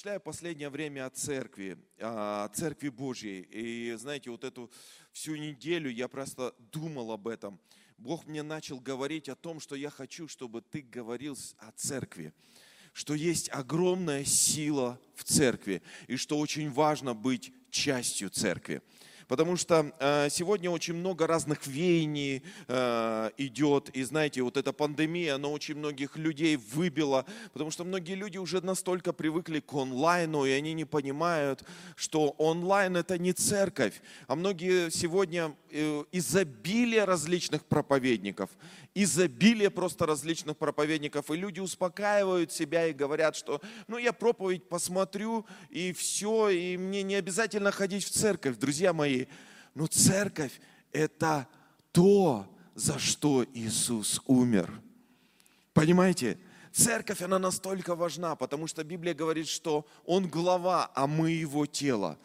размышляю последнее время о церкви, о церкви Божьей. И знаете, вот эту всю неделю я просто думал об этом. Бог мне начал говорить о том, что я хочу, чтобы ты говорил о церкви что есть огромная сила в церкви и что очень важно быть частью церкви. Потому что э, сегодня очень много разных веяний э, идет. И знаете, вот эта пандемия, она очень многих людей выбила. Потому что многие люди уже настолько привыкли к онлайну, и они не понимают, что онлайн это не церковь. А многие сегодня э, изобилие различных проповедников изобилие просто различных проповедников, и люди успокаивают себя и говорят, что ну я проповедь посмотрю, и все, и мне не обязательно ходить в церковь, друзья мои. Но церковь – это то, за что Иисус умер. Понимаете? Церковь, она настолько важна, потому что Библия говорит, что Он глава, а мы Его тело.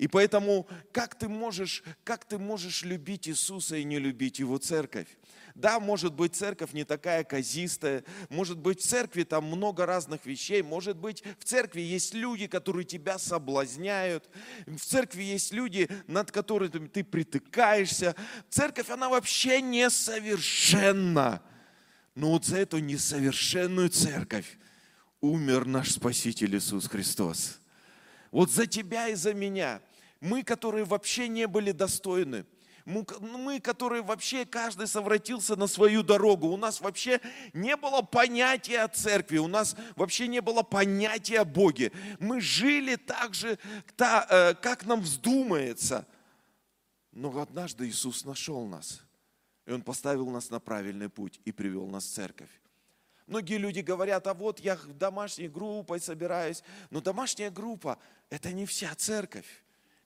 И поэтому как ты можешь, как ты можешь любить Иисуса и не любить Его церковь? Да, может быть, церковь не такая казистая, может быть, в церкви там много разных вещей, может быть, в церкви есть люди, которые тебя соблазняют, в церкви есть люди, над которыми ты притыкаешься. Церковь, она вообще несовершенна. Но вот за эту несовершенную церковь умер наш Спаситель Иисус Христос. Вот за тебя и за меня. Мы, которые вообще не были достойны – ну, мы, которые вообще каждый совратился на свою дорогу, у нас вообще не было понятия о церкви, у нас вообще не было понятия о Боге. Мы жили так же, э, как нам вздумается. Но однажды Иисус нашел нас, и Он поставил нас на правильный путь и привел нас в церковь. Многие люди говорят, а вот я домашней группой собираюсь. Но домашняя группа – это не вся церковь.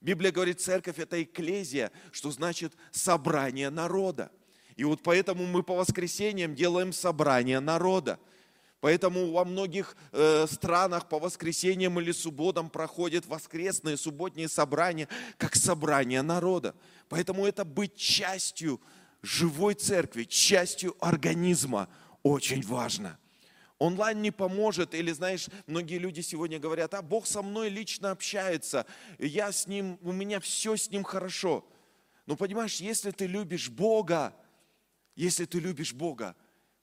Библия говорит, церковь – это экклезия, что значит собрание народа. И вот поэтому мы по воскресеньям делаем собрание народа. Поэтому во многих э, странах по воскресеньям или субботам проходят воскресные, субботние собрания, как собрание народа. Поэтому это быть частью живой церкви, частью организма очень важно. Онлайн не поможет, или знаешь, многие люди сегодня говорят, а Бог со мной лично общается, я с Ним, у меня все с Ним хорошо. Но понимаешь, если ты любишь Бога, если ты любишь Бога,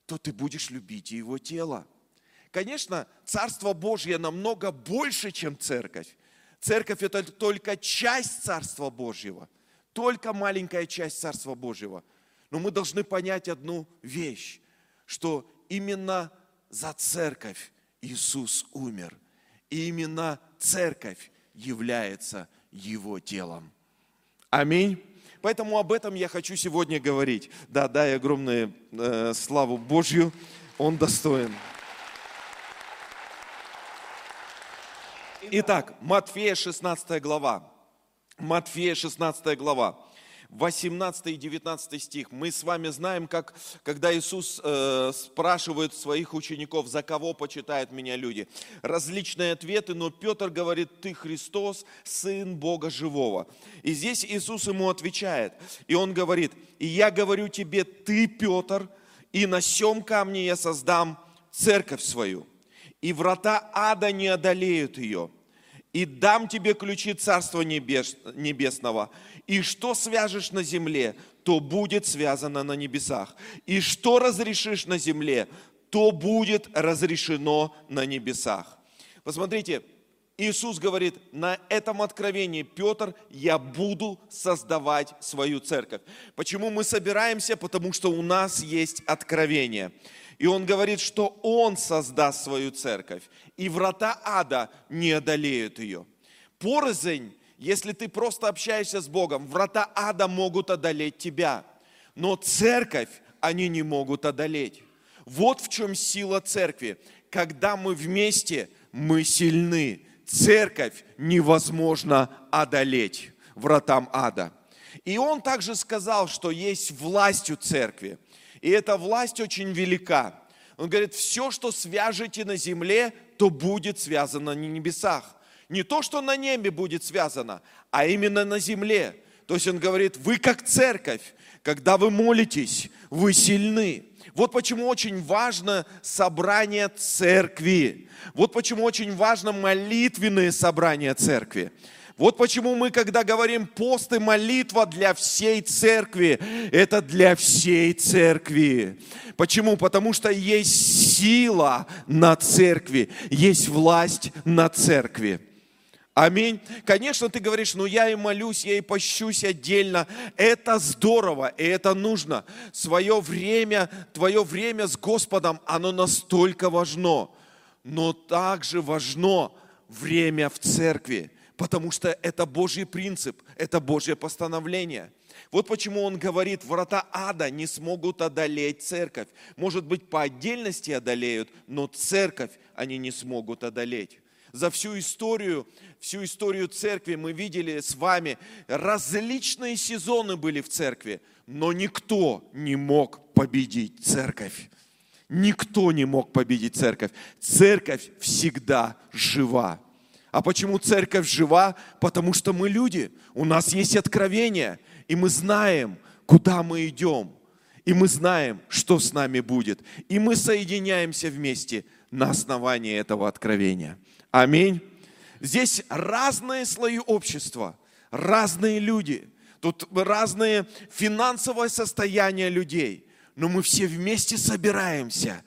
то ты будешь любить Его тело. Конечно, Царство Божье намного больше, чем церковь. Церковь – это только часть Царства Божьего, только маленькая часть Царства Божьего. Но мы должны понять одну вещь, что именно за церковь Иисус умер. И именно церковь является Его телом. Аминь. Поэтому об этом я хочу сегодня говорить. Да, дай огромную э, славу Божью. Он достоин. Итак, Матфея 16 глава. Матфея 16 глава. 18 и 19 стих. Мы с вами знаем, как, когда Иисус э, спрашивает своих учеников, за кого почитают меня люди. Различные ответы, но Петр говорит, ты Христос, Сын Бога Живого. И здесь Иисус ему отвечает, и он говорит, и я говорю тебе, ты Петр, и на сем камне я создам церковь свою, и врата ада не одолеют ее и дам тебе ключи Царства небес, Небесного. И что свяжешь на земле, то будет связано на небесах. И что разрешишь на земле, то будет разрешено на небесах. Посмотрите, Иисус говорит, на этом откровении, Петр, я буду создавать свою церковь. Почему мы собираемся? Потому что у нас есть откровение. И он говорит, что он создаст свою церковь, и врата ада не одолеют ее. Порознь, если ты просто общаешься с Богом, врата ада могут одолеть тебя, но церковь они не могут одолеть. Вот в чем сила церкви. Когда мы вместе, мы сильны. Церковь невозможно одолеть вратам ада. И он также сказал, что есть власть у церкви. И эта власть очень велика. Он говорит, все, что свяжете на земле, то будет связано на небесах. Не то, что на небе будет связано, а именно на земле. То есть он говорит, вы как церковь, когда вы молитесь, вы сильны. Вот почему очень важно собрание церкви. Вот почему очень важно молитвенные собрания церкви. Вот почему мы, когда говорим пост и молитва для всей церкви, это для всей церкви. Почему? Потому что есть сила на церкви, есть власть на церкви. Аминь. Конечно, ты говоришь, ну я и молюсь, я и пощусь отдельно. Это здорово, и это нужно. Свое время, твое время с Господом, оно настолько важно. Но также важно время в церкви, потому что это Божий принцип, это Божье постановление. Вот почему он говорит, врата ада не смогут одолеть церковь. Может быть, по отдельности одолеют, но церковь они не смогут одолеть за всю историю, всю историю церкви мы видели с вами, различные сезоны были в церкви, но никто не мог победить церковь. Никто не мог победить церковь. Церковь всегда жива. А почему церковь жива? Потому что мы люди, у нас есть откровение, и мы знаем, куда мы идем. И мы знаем, что с нами будет. И мы соединяемся вместе на основании этого откровения. Аминь. Здесь разные слои общества, разные люди. Тут разные финансовое состояние людей. Но мы все вместе собираемся,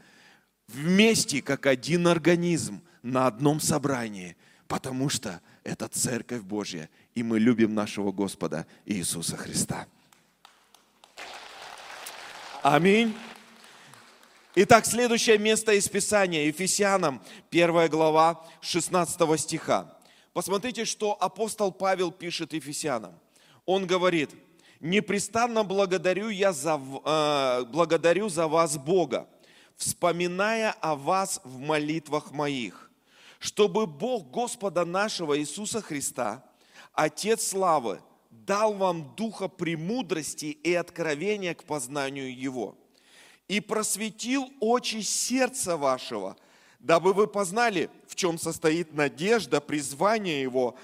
вместе, как один организм, на одном собрании, потому что это Церковь Божья, и мы любим нашего Господа Иисуса Христа. Аминь. Итак, следующее место из Писания, Ефесянам, 1 глава, 16 стиха. Посмотрите, что апостол Павел пишет Ефесянам. Он говорит, «Непрестанно благодарю я за, э, благодарю за вас Бога, вспоминая о вас в молитвах моих, чтобы Бог Господа нашего Иисуса Христа, Отец славы, дал вам духа премудрости и откровения к познанию Его» и просветил очи сердца вашего, дабы вы познали, в чем состоит надежда, призвание Его,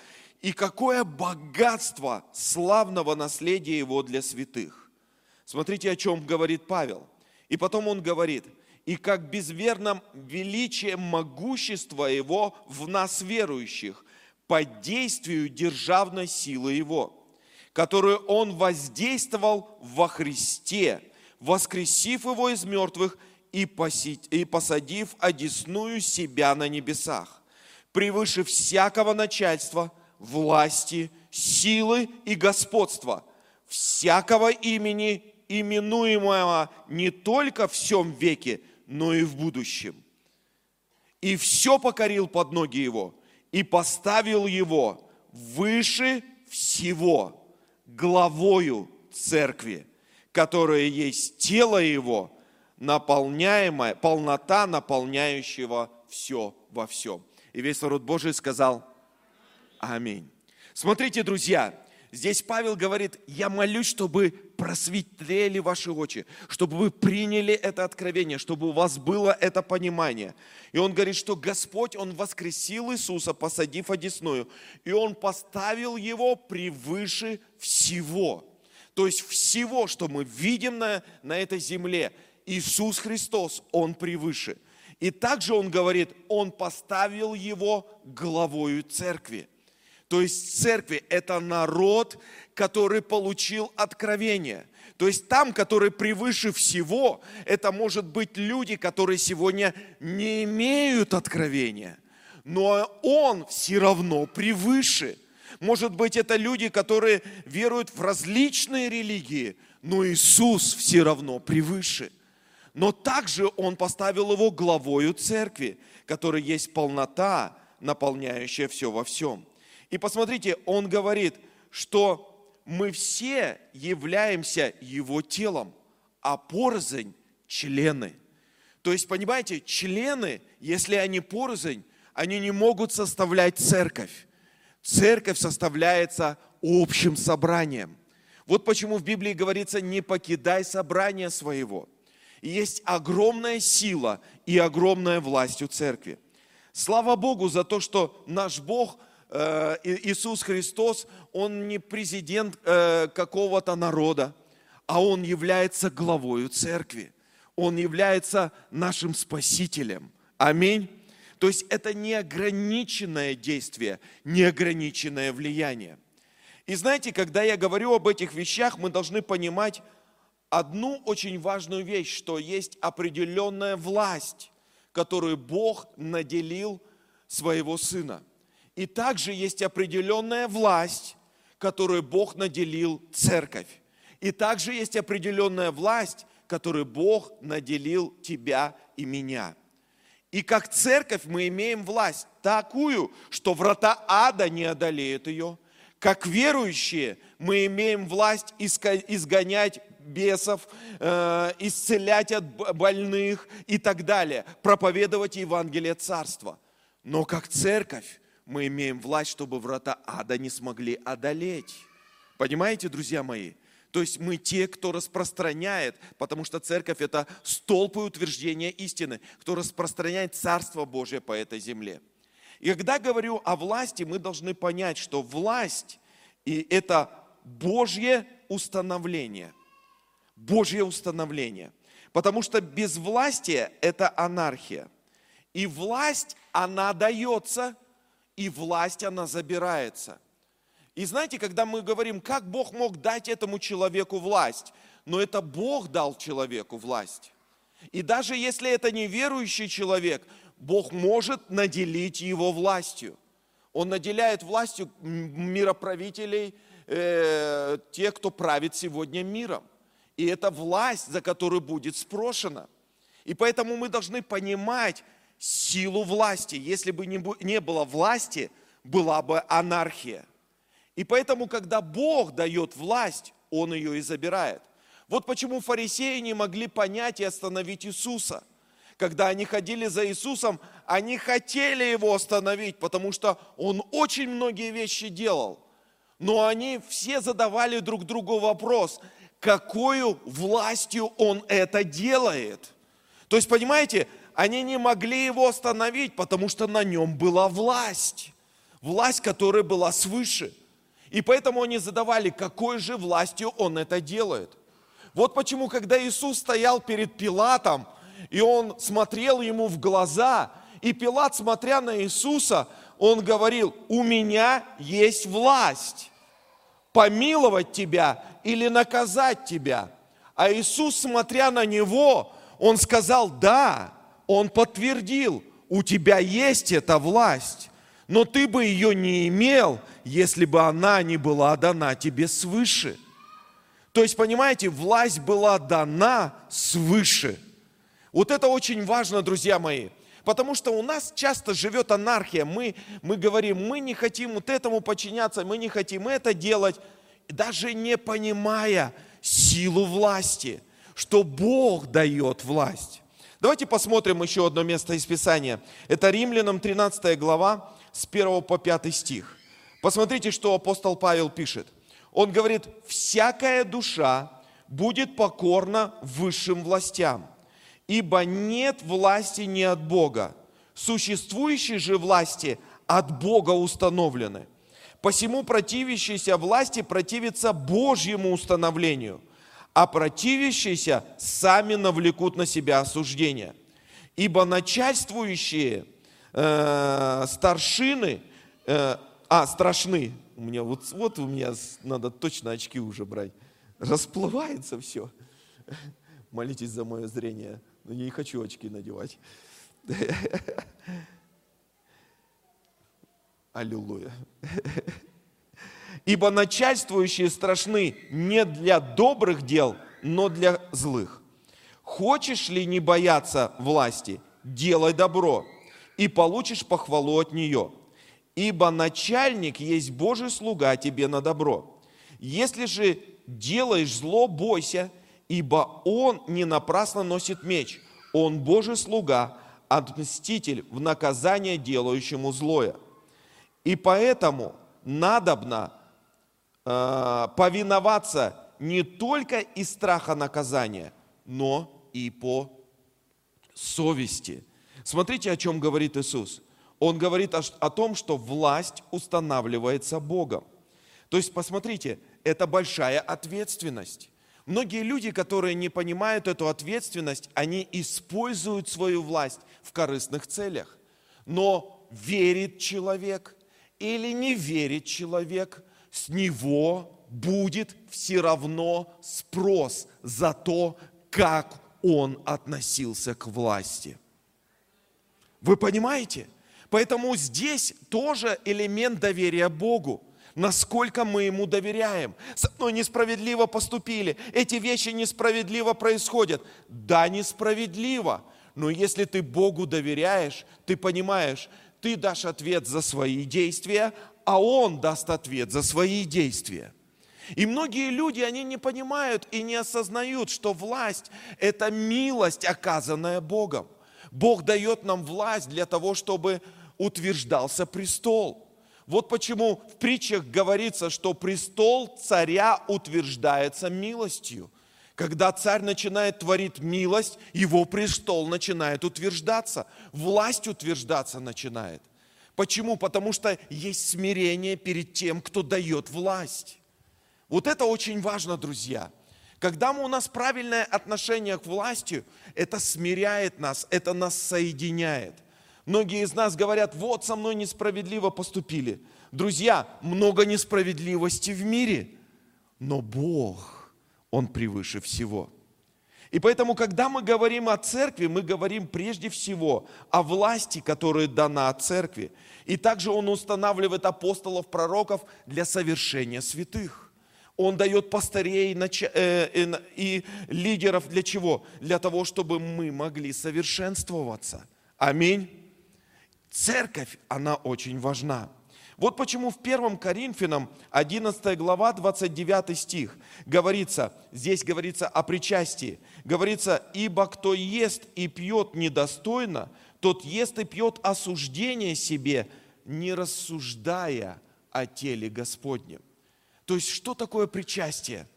и какое богатство славного наследия Его для святых. Смотрите, о чем говорит Павел. И потом он говорит, и как безверном величие могущества Его в нас верующих, по действию державной силы Его, которую Он воздействовал во Христе – воскресив его из мертвых и, посадив одесную себя на небесах, превыше всякого начальства, власти, силы и господства, всякого имени, именуемого не только в всем веке, но и в будущем. И все покорил под ноги его, и поставил его выше всего главою церкви, которое есть тело Его, наполняемое, полнота наполняющего все во всем. И весь народ Божий сказал Аминь. Смотрите, друзья, здесь Павел говорит, я молюсь, чтобы просветлели ваши очи, чтобы вы приняли это откровение, чтобы у вас было это понимание. И он говорит, что Господь, Он воскресил Иисуса, посадив одесную, и Он поставил Его превыше всего – то есть всего, что мы видим на, на этой земле, Иисус Христос, Он превыше. И также Он говорит, Он поставил Его главою церкви. То есть церкви – это народ, который получил откровение. То есть там, который превыше всего, это может быть люди, которые сегодня не имеют откровения. Но Он все равно превыше. Может быть, это люди, которые веруют в различные религии, но Иисус все равно превыше. Но также Он поставил его главою церкви, которой есть полнота, наполняющая все во всем. И посмотрите, Он говорит, что мы все являемся Его телом, а порознь – члены. То есть, понимаете, члены, если они порознь, они не могут составлять церковь. Церковь составляется общим собранием. Вот почему в Библии говорится, не покидай собрание своего. Есть огромная сила и огромная власть у церкви. Слава Богу за то, что наш Бог, э, Иисус Христос, Он не президент э, какого-то народа, а Он является главою церкви. Он является нашим Спасителем. Аминь. То есть это неограниченное действие, неограниченное влияние. И знаете, когда я говорю об этих вещах, мы должны понимать одну очень важную вещь, что есть определенная власть, которую Бог наделил своего Сына. И также есть определенная власть, которую Бог наделил церковь. И также есть определенная власть, которую Бог наделил тебя и меня. И как церковь мы имеем власть такую, что врата ада не одолеют ее. Как верующие мы имеем власть изгонять бесов, э, исцелять от больных и так далее, проповедовать Евангелие Царства. Но как церковь мы имеем власть, чтобы врата ада не смогли одолеть. Понимаете, друзья мои? То есть мы те, кто распространяет, потому что церковь это столб и утверждение истины, кто распространяет Царство Божие по этой земле. И когда говорю о власти, мы должны понять, что власть и это Божье установление. Божье установление. Потому что безвластие – это анархия. И власть, она дается, и власть, она забирается – и знаете, когда мы говорим, как Бог мог дать этому человеку власть, но это Бог дал человеку власть. И даже если это неверующий человек, Бог может наделить его властью. Он наделяет властью мироправителей, э, тех, кто правит сегодня миром. И это власть, за которую будет спрошена. И поэтому мы должны понимать силу власти. Если бы не было власти, была бы анархия. И поэтому, когда Бог дает власть, Он ее и забирает. Вот почему фарисеи не могли понять и остановить Иисуса. Когда они ходили за Иисусом, они хотели Его остановить, потому что Он очень многие вещи делал. Но они все задавали друг другу вопрос, какой властью Он это делает. То есть, понимаете, они не могли Его остановить, потому что на Нем была власть. Власть, которая была свыше. И поэтому они задавали, какой же властью он это делает. Вот почему, когда Иисус стоял перед Пилатом, и он смотрел ему в глаза, и Пилат, смотря на Иисуса, он говорил, у меня есть власть помиловать тебя или наказать тебя. А Иисус, смотря на него, он сказал, да, он подтвердил, у тебя есть эта власть, но ты бы ее не имел, если бы она не была дана тебе свыше. То есть, понимаете, власть была дана свыше. Вот это очень важно, друзья мои. Потому что у нас часто живет анархия. Мы, мы говорим, мы не хотим вот этому подчиняться, мы не хотим это делать, даже не понимая силу власти, что Бог дает власть. Давайте посмотрим еще одно место из Писания. Это Римлянам 13 глава с 1 по 5 стих. Посмотрите, что апостол Павел пишет. Он говорит, всякая душа будет покорна высшим властям, ибо нет власти не от Бога. Существующие же власти от Бога установлены. Посему противящиеся власти противятся Божьему установлению, а противящиеся сами навлекут на себя осуждение. Ибо начальствующие э, старшины э, а, страшны. У меня вот, вот у меня надо точно очки уже брать. Расплывается все. Молитесь за мое зрение. Но я не хочу очки надевать. Аллилуйя. Ибо начальствующие страшны не для добрых дел, но для злых. Хочешь ли не бояться власти, делай добро, и получишь похвалу от нее – ибо начальник есть Божий слуга тебе на добро. Если же делаешь зло, бойся, ибо он не напрасно носит меч. Он Божий слуга, отмститель в наказание делающему злое. И поэтому надобно э, повиноваться не только из страха наказания, но и по совести. Смотрите, о чем говорит Иисус он говорит о, том, что власть устанавливается Богом. То есть, посмотрите, это большая ответственность. Многие люди, которые не понимают эту ответственность, они используют свою власть в корыстных целях. Но верит человек или не верит человек, с него будет все равно спрос за то, как он относился к власти. Вы понимаете? Поэтому здесь тоже элемент доверия Богу. Насколько мы Ему доверяем. Со мной несправедливо поступили. Эти вещи несправедливо происходят. Да, несправедливо. Но если ты Богу доверяешь, ты понимаешь, ты дашь ответ за свои действия, а Он даст ответ за свои действия. И многие люди, они не понимают и не осознают, что власть – это милость, оказанная Богом. Бог дает нам власть для того, чтобы утверждался престол. Вот почему в притчах говорится, что престол царя утверждается милостью. Когда царь начинает творить милость, его престол начинает утверждаться, власть утверждаться начинает. Почему? Потому что есть смирение перед тем, кто дает власть. Вот это очень важно, друзья. Когда у нас правильное отношение к власти, это смиряет нас, это нас соединяет. Многие из нас говорят, вот со мной несправедливо поступили. Друзья, много несправедливости в мире, но Бог, Он превыше всего. И поэтому, когда мы говорим о церкви, мы говорим прежде всего о власти, которая дана церкви. И также Он устанавливает апостолов, пророков для совершения святых. Он дает пастырей э, и лидеров для чего? Для того, чтобы мы могли совершенствоваться. Аминь. Церковь, она очень важна. Вот почему в 1 Коринфянам 11 глава 29 стих говорится, здесь говорится о причастии. Говорится, ибо кто ест и пьет недостойно, тот ест и пьет осуждение себе, не рассуждая о теле Господнем. То есть что такое причастие?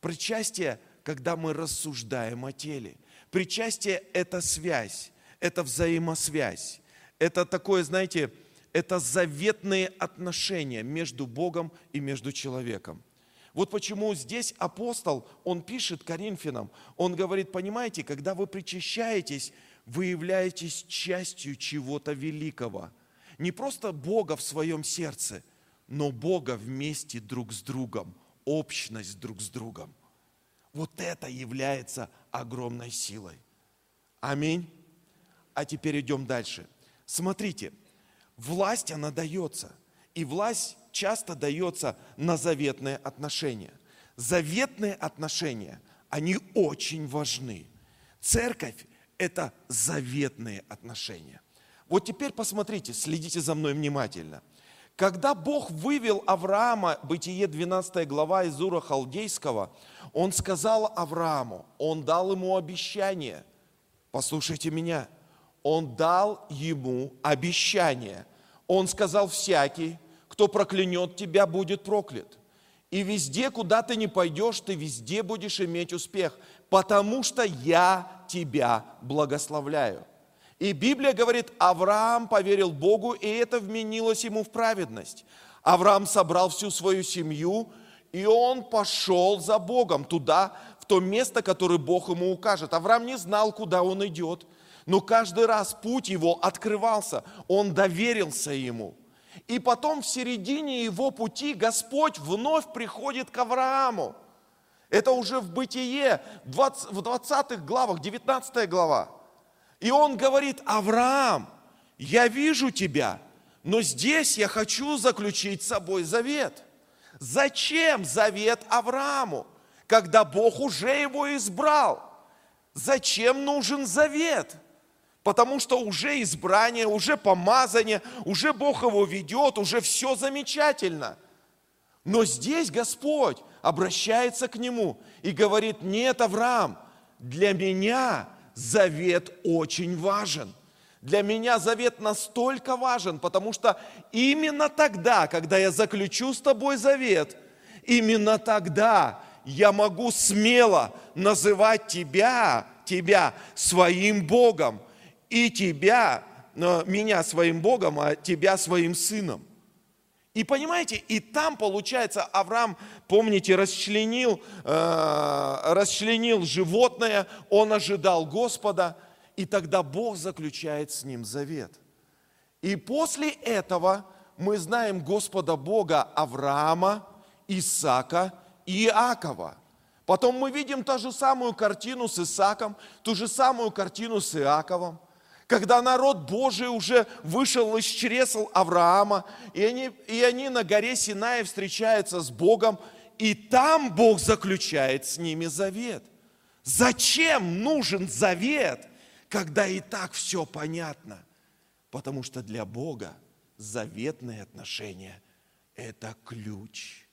Причастие, когда мы рассуждаем о теле. Причастие – это связь, это взаимосвязь. Это такое, знаете, это заветные отношения между Богом и между человеком. Вот почему здесь апостол, он пишет Коринфянам, он говорит, понимаете, когда вы причащаетесь, вы являетесь частью чего-то великого. Не просто Бога в своем сердце – но Бога вместе друг с другом, общность друг с другом. Вот это является огромной силой. Аминь. А теперь идем дальше. Смотрите, власть, она дается. И власть часто дается на заветные отношения. Заветные отношения, они очень важны. Церковь – это заветные отношения. Вот теперь посмотрите, следите за мной внимательно – когда Бог вывел Авраама, Бытие 12 глава из Ура Халдейского, Он сказал Аврааму, Он дал ему обещание. Послушайте меня. Он дал ему обещание. Он сказал, всякий, кто проклянет тебя, будет проклят. И везде, куда ты не пойдешь, ты везде будешь иметь успех, потому что я тебя благословляю. И Библия говорит, Авраам поверил Богу, и это вменилось ему в праведность. Авраам собрал всю свою семью, и он пошел за Богом туда, в то место, которое Бог ему укажет. Авраам не знал, куда он идет, но каждый раз путь его открывался, он доверился ему. И потом в середине его пути Господь вновь приходит к Аврааму. Это уже в Бытие, в 20 главах, 19 глава. И он говорит, Авраам, я вижу тебя, но здесь я хочу заключить с собой завет. Зачем завет Аврааму, когда Бог уже его избрал? Зачем нужен завет? Потому что уже избрание, уже помазание, уже Бог его ведет, уже все замечательно. Но здесь Господь обращается к нему и говорит, нет, Авраам, для меня завет очень важен. Для меня завет настолько важен, потому что именно тогда, когда я заключу с тобой завет, именно тогда я могу смело называть тебя, тебя своим Богом, и тебя, меня своим Богом, а тебя своим сыном. И понимаете, и там, получается, Авраам, помните, расчленил, э, расчленил животное, он ожидал Господа, и тогда Бог заключает с ним завет. И после этого мы знаем Господа Бога Авраама, Исаака и Иакова. Потом мы видим ту же самую картину с Исааком, ту же самую картину с Иаковом – когда народ Божий уже вышел из чресл Авраама, и они, и они на горе Синае встречаются с Богом, и там Бог заключает с ними завет. Зачем нужен завет, когда и так все понятно? Потому что для Бога заветные отношения – это ключ.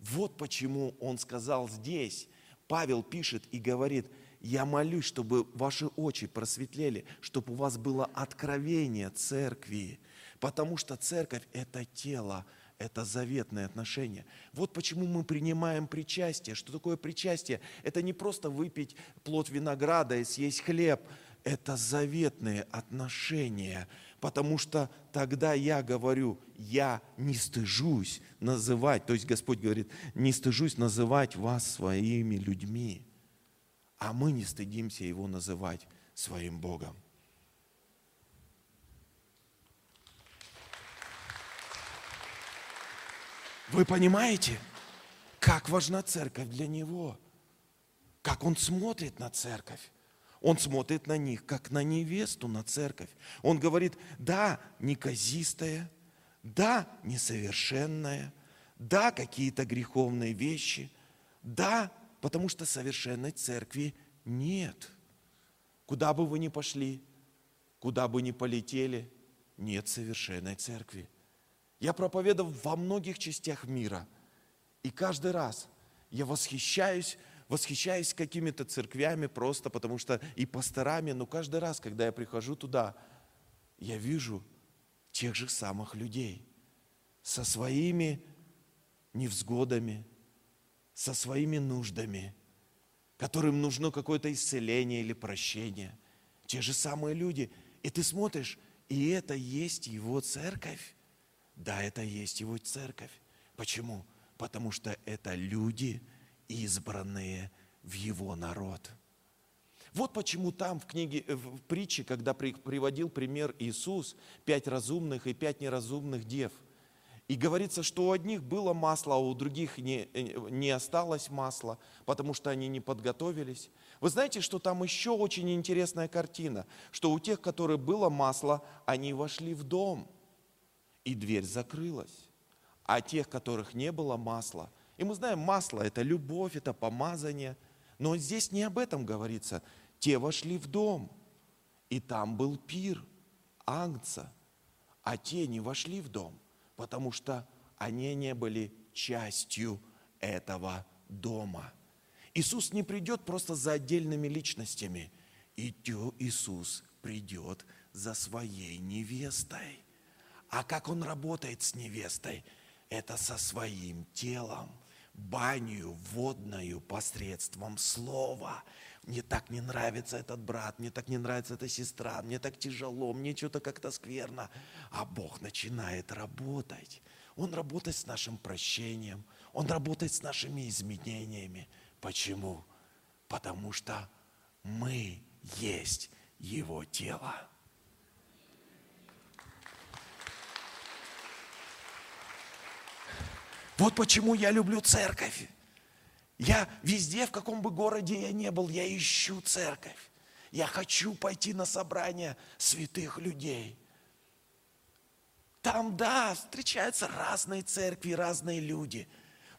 Вот почему он сказал здесь, Павел пишет и говорит – я молюсь, чтобы ваши очи просветлели, чтобы у вас было откровение церкви, потому что церковь – это тело, это заветное отношение. Вот почему мы принимаем причастие. Что такое причастие? Это не просто выпить плод винограда и съесть хлеб. Это заветные отношения, потому что тогда я говорю, я не стыжусь называть, то есть Господь говорит, не стыжусь называть вас своими людьми а мы не стыдимся Его называть своим Богом. Вы понимаете, как важна церковь для Него? Как Он смотрит на церковь? Он смотрит на них, как на невесту, на церковь. Он говорит, да, неказистая, да, несовершенная, да, какие-то греховные вещи, да, Потому что совершенной церкви нет. Куда бы вы ни пошли, куда бы ни полетели, нет совершенной церкви. Я проповедовал во многих частях мира. И каждый раз я восхищаюсь, восхищаюсь какими-то церквями просто потому что и пасторами, но каждый раз, когда я прихожу туда, я вижу тех же самых людей со своими невзгодами, со своими нуждами, которым нужно какое-то исцеление или прощение. Те же самые люди. И ты смотришь, и это есть его церковь. Да, это есть его церковь. Почему? Потому что это люди, избранные в его народ. Вот почему там в книге, э, в притче, когда приводил пример Иисус, пять разумных и пять неразумных дев – и говорится, что у одних было масло, а у других не, э, не осталось масла, потому что они не подготовились. Вы знаете, что там еще очень интересная картина, что у тех, которые было масло, они вошли в дом, и дверь закрылась. А тех, которых не было масла, и мы знаем, масло – это любовь, это помазание, но здесь не об этом говорится. Те вошли в дом, и там был пир, ангца, а те не вошли в дом потому что они не были частью этого дома. Иисус не придет просто за отдельными личностями. Иисус придет за своей невестой. А как Он работает с невестой? Это со своим телом, баню водную посредством слова – мне так не нравится этот брат, мне так не нравится эта сестра, мне так тяжело, мне что-то как-то скверно. А Бог начинает работать. Он работает с нашим прощением, Он работает с нашими изменениями. Почему? Потому что мы есть Его тело. Вот почему я люблю церковь. Я везде, в каком бы городе я не был, я ищу церковь. Я хочу пойти на собрание святых людей. Там, да, встречаются разные церкви, разные люди.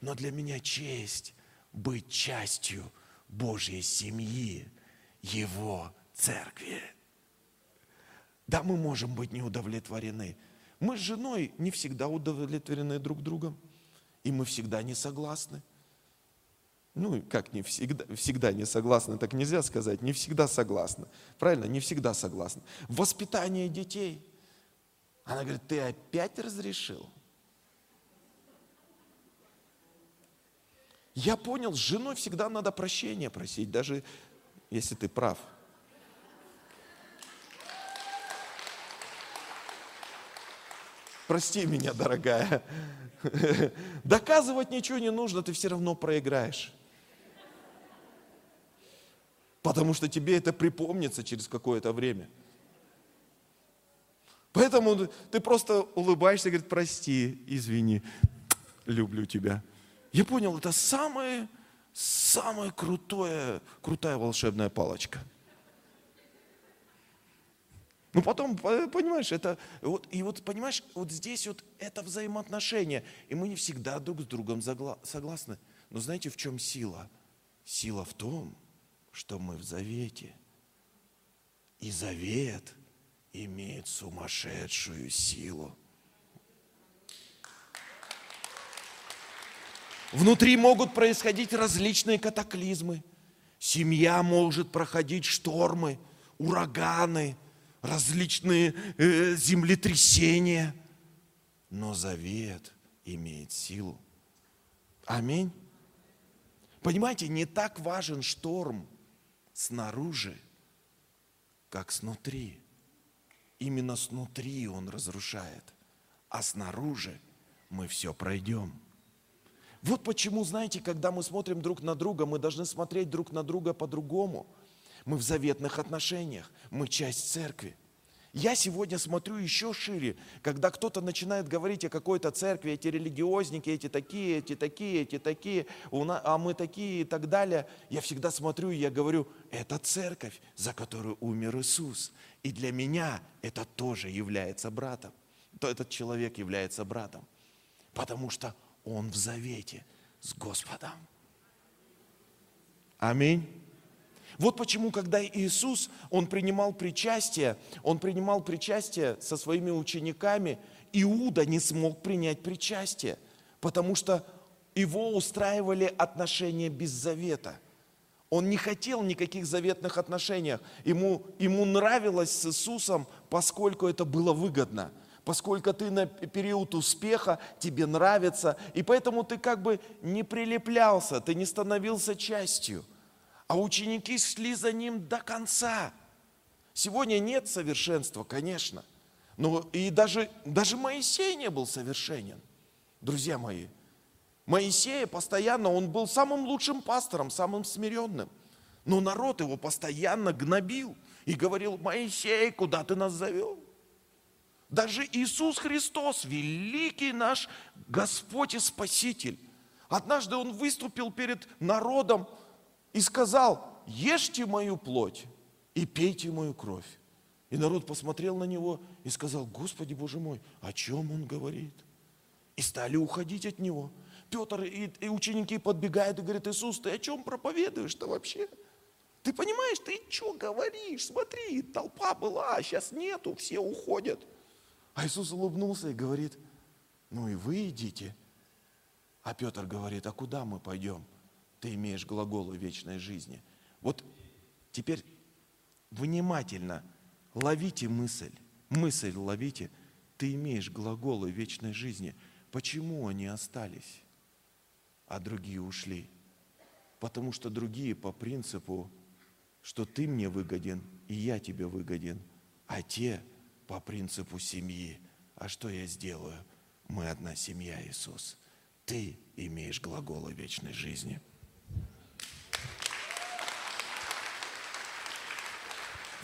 Но для меня честь быть частью Божьей семьи, Его церкви. Да, мы можем быть неудовлетворены. Мы с женой не всегда удовлетворены друг другом. И мы всегда не согласны ну, как не всегда, всегда не согласны, так нельзя сказать, не всегда согласна. Правильно, не всегда согласна. Воспитание детей. Она говорит, ты опять разрешил? Я понял, с женой всегда надо прощения просить, даже если ты прав. Прости меня, дорогая. Доказывать ничего не нужно, ты все равно проиграешь. Потому что тебе это припомнится через какое-то время. Поэтому ты просто улыбаешься и говоришь, прости, извини, люблю тебя. Я понял, это самое, самая крутое, крутая волшебная палочка. Ну потом, понимаешь, это, вот, и вот понимаешь, вот здесь вот это взаимоотношение, и мы не всегда друг с другом согласны. Но знаете, в чем сила? Сила в том, что мы в завете. И завет имеет сумасшедшую силу. Внутри могут происходить различные катаклизмы. Семья может проходить штормы, ураганы, различные э, землетрясения. Но завет имеет силу. Аминь. Понимаете, не так важен шторм снаружи, как снутри. Именно снутри он разрушает, а снаружи мы все пройдем. Вот почему, знаете, когда мы смотрим друг на друга, мы должны смотреть друг на друга по-другому. Мы в заветных отношениях, мы часть церкви. Я сегодня смотрю еще шире, когда кто-то начинает говорить о какой-то церкви, эти религиозники, эти такие, эти такие, эти такие, а мы такие и так далее. Я всегда смотрю и я говорю, это церковь, за которую умер Иисус. И для меня это тоже является братом. То этот человек является братом. Потому что он в завете с Господом. Аминь. Вот почему, когда Иисус, Он принимал причастие, Он принимал причастие со своими учениками, Иуда не смог принять причастие, потому что его устраивали отношения без завета. Он не хотел никаких заветных отношений. Ему, ему нравилось с Иисусом, поскольку это было выгодно – поскольку ты на период успеха, тебе нравится, и поэтому ты как бы не прилеплялся, ты не становился частью. А ученики шли за ним до конца. Сегодня нет совершенства, конечно. Но и даже, даже Моисей не был совершенен. Друзья мои, Моисей постоянно, он был самым лучшим пастором, самым смиренным. Но народ его постоянно гнобил и говорил, Моисей, куда ты нас завел? Даже Иисус Христос, великий наш Господь и Спаситель, однажды Он выступил перед народом и сказал, ешьте мою плоть и пейте мою кровь. И народ посмотрел на него и сказал, Господи Боже мой, о чем он говорит? И стали уходить от него. Петр и, и ученики подбегают и говорят, Иисус, ты о чем проповедуешь-то вообще? Ты понимаешь, ты что говоришь? Смотри, толпа была, а сейчас нету, все уходят. А Иисус улыбнулся и говорит, ну и вы идите. А Петр говорит, а куда мы пойдем? Ты имеешь глаголы вечной жизни. Вот теперь внимательно ловите мысль, мысль ловите. Ты имеешь глаголы вечной жизни. Почему они остались, а другие ушли? Потому что другие по принципу, что ты мне выгоден, и я тебе выгоден, а те – по принципу семьи. А что я сделаю? Мы одна семья, Иисус. Ты имеешь глаголы вечной жизни.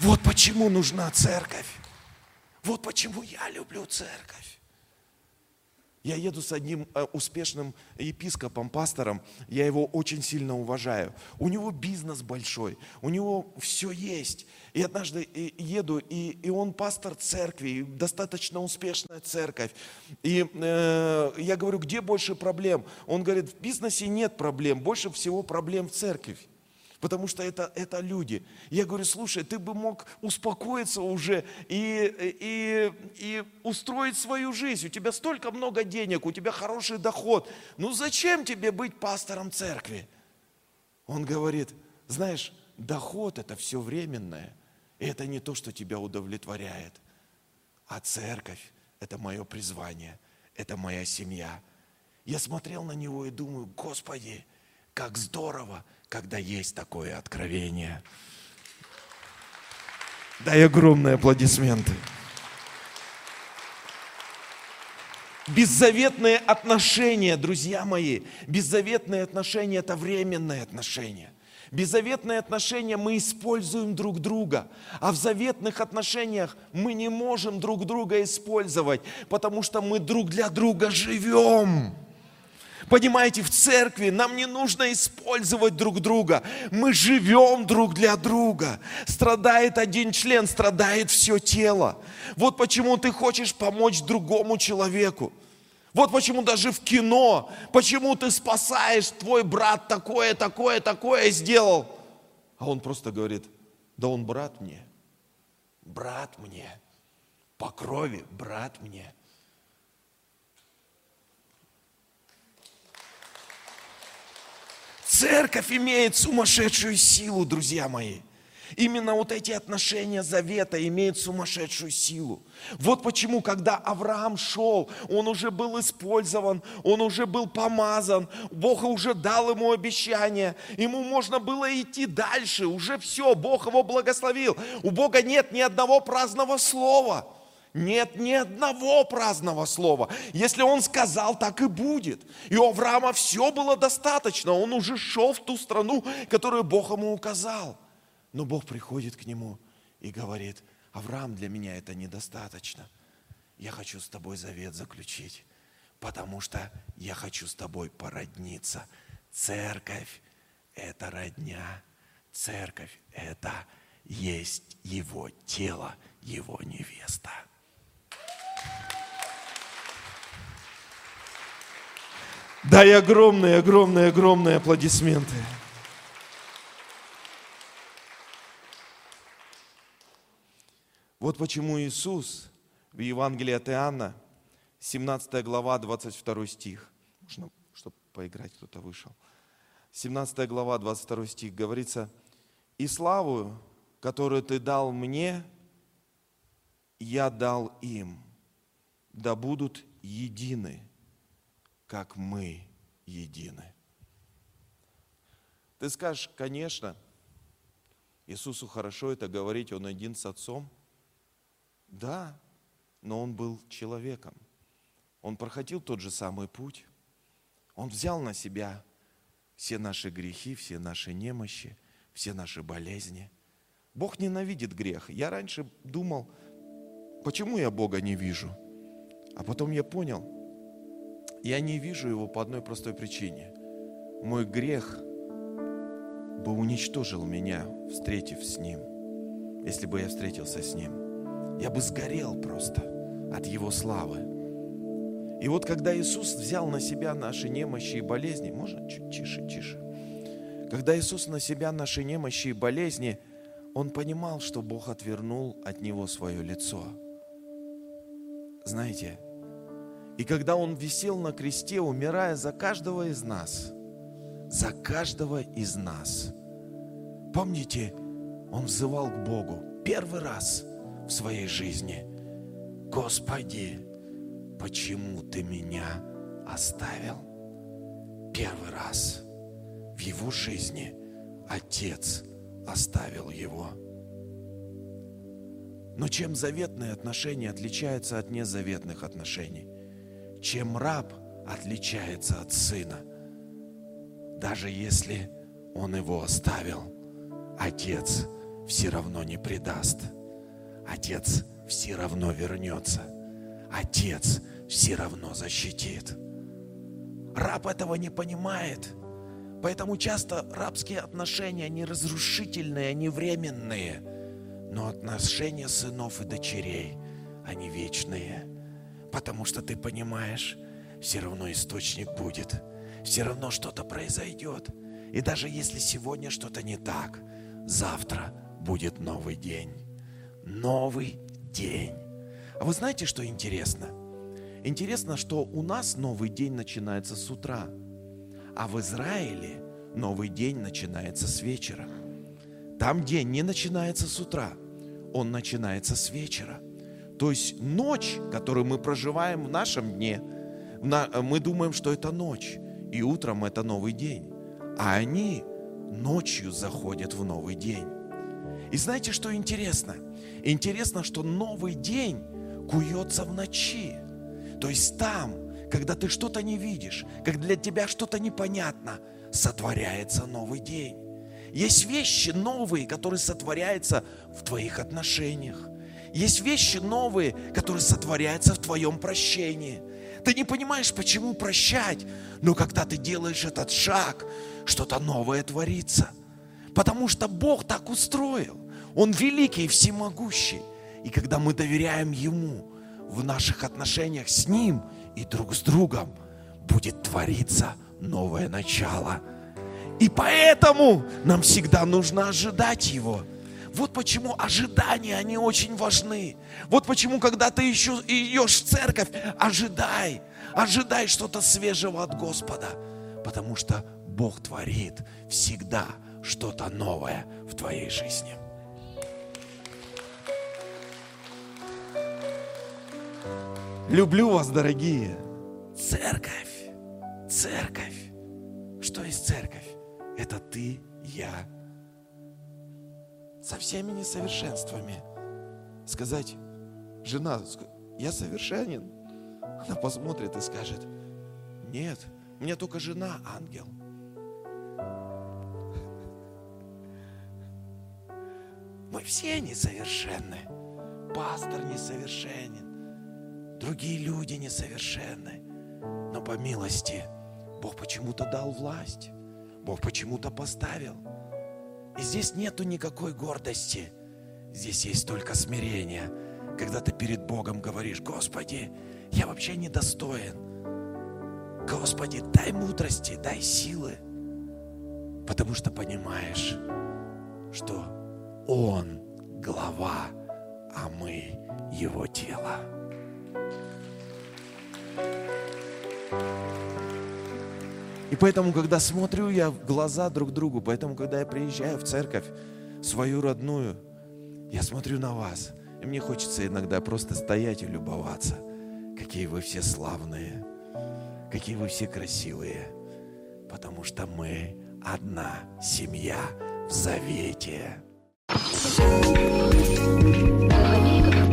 Вот почему нужна церковь. Вот почему я люблю церковь. Я еду с одним э, успешным епископом, пастором, я его очень сильно уважаю. У него бизнес большой, у него все есть. И однажды еду, и, и он пастор церкви, достаточно успешная церковь. И э, я говорю, где больше проблем? Он говорит, в бизнесе нет проблем, больше всего проблем в церкви потому что это, это люди. Я говорю, слушай, ты бы мог успокоиться уже и, и, и устроить свою жизнь. У тебя столько много денег, у тебя хороший доход. Ну зачем тебе быть пастором церкви? Он говорит, знаешь, доход это все временное. И это не то, что тебя удовлетворяет. А церковь – это мое призвание, это моя семья. Я смотрел на него и думаю, Господи, как здорово, когда есть такое откровение. Дай огромные аплодисменты. Беззаветные отношения, друзья мои, беззаветные отношения – это временные отношения. Беззаветные отношения мы используем друг друга, а в заветных отношениях мы не можем друг друга использовать, потому что мы друг для друга живем. Понимаете, в церкви нам не нужно использовать друг друга. Мы живем друг для друга. Страдает один член, страдает все тело. Вот почему ты хочешь помочь другому человеку. Вот почему даже в кино, почему ты спасаешь, твой брат такое, такое, такое сделал. А он просто говорит, да он брат мне, брат мне, по крови брат мне. Церковь имеет сумасшедшую силу, друзья мои. Именно вот эти отношения завета имеют сумасшедшую силу. Вот почему, когда Авраам шел, он уже был использован, он уже был помазан, Бог уже дал ему обещание, ему можно было идти дальше, уже все, Бог его благословил. У Бога нет ни одного праздного слова. Нет ни одного праздного слова. Если он сказал, так и будет. И у Авраама все было достаточно. Он уже шел в ту страну, которую Бог ему указал. Но Бог приходит к нему и говорит, Авраам, для меня это недостаточно. Я хочу с тобой завет заключить, потому что я хочу с тобой породниться. Церковь – это родня. Церковь – это есть его тело, его невеста. Дай огромные, огромные, огромные аплодисменты. Вот почему Иисус в Евангелии от Иоанна, 17 глава, 22 стих, можно, чтобы поиграть, кто-то вышел. 17 глава, 22 стих, говорится, «И славу, которую ты дал мне, я дал им, да будут едины, как мы едины». Ты скажешь, конечно, Иисусу хорошо это говорить, Он один с Отцом – да, но он был человеком. Он проходил тот же самый путь. Он взял на себя все наши грехи, все наши немощи, все наши болезни. Бог ненавидит грех. Я раньше думал, почему я Бога не вижу? А потом я понял, я не вижу его по одной простой причине. Мой грех бы уничтожил меня, встретив с ним, если бы я встретился с ним я бы сгорел просто от Его славы. И вот когда Иисус взял на себя наши немощи и болезни, можно чуть тише, тише. Когда Иисус на себя наши немощи и болезни, Он понимал, что Бог отвернул от Него свое лицо. Знаете, и когда Он висел на кресте, умирая за каждого из нас, за каждого из нас, помните, Он взывал к Богу первый раз – в своей жизни. Господи, почему ты меня оставил? Первый раз в его жизни Отец оставил его. Но чем заветные отношения отличаются от незаветных отношений? Чем раб отличается от сына? Даже если он его оставил, отец все равно не предаст. Отец все равно вернется. Отец все равно защитит. Раб этого не понимает. Поэтому часто рабские отношения, они разрушительные, они временные. Но отношения сынов и дочерей, они вечные. Потому что ты понимаешь, все равно источник будет. Все равно что-то произойдет. И даже если сегодня что-то не так, завтра будет новый день новый день. А вы знаете, что интересно? Интересно, что у нас новый день начинается с утра, а в Израиле новый день начинается с вечера. Там день не начинается с утра, он начинается с вечера. То есть ночь, которую мы проживаем в нашем дне, мы думаем, что это ночь, и утром это новый день. А они ночью заходят в новый день. И знаете, что интересно? Интересно, что новый день куется в ночи. То есть там, когда ты что-то не видишь, как для тебя что-то непонятно, сотворяется новый день. Есть вещи новые, которые сотворяются в твоих отношениях. Есть вещи новые, которые сотворяются в твоем прощении. Ты не понимаешь, почему прощать, но когда ты делаешь этот шаг, что-то новое творится. Потому что Бог так устроил. Он великий и всемогущий. И когда мы доверяем Ему в наших отношениях с Ним и друг с другом, будет твориться новое начало. И поэтому нам всегда нужно ожидать Его. Вот почему ожидания, они очень важны. Вот почему, когда ты еще идешь в церковь, ожидай, ожидай что-то свежего от Господа. Потому что Бог творит всегда что-то новое в твоей жизни. Люблю вас, дорогие. Церковь. Церковь. Что есть церковь? Это ты, я. Со всеми несовершенствами. Сказать, жена, я совершенен. Она посмотрит и скажет, нет, у меня только жена ангел. Мы все несовершенны. Пастор несовершенен другие люди несовершенны. Но по милости Бог почему-то дал власть. Бог почему-то поставил. И здесь нету никакой гордости. Здесь есть только смирение. Когда ты перед Богом говоришь, Господи, я вообще недостоин. Господи, дай мудрости, дай силы. Потому что понимаешь, что Он глава, а мы Его тело. И поэтому, когда смотрю я в глаза друг другу, поэтому, когда я приезжаю в церковь, свою родную, я смотрю на вас, и мне хочется иногда просто стоять и любоваться, какие вы все славные, какие вы все красивые, потому что мы одна семья в завете. thank you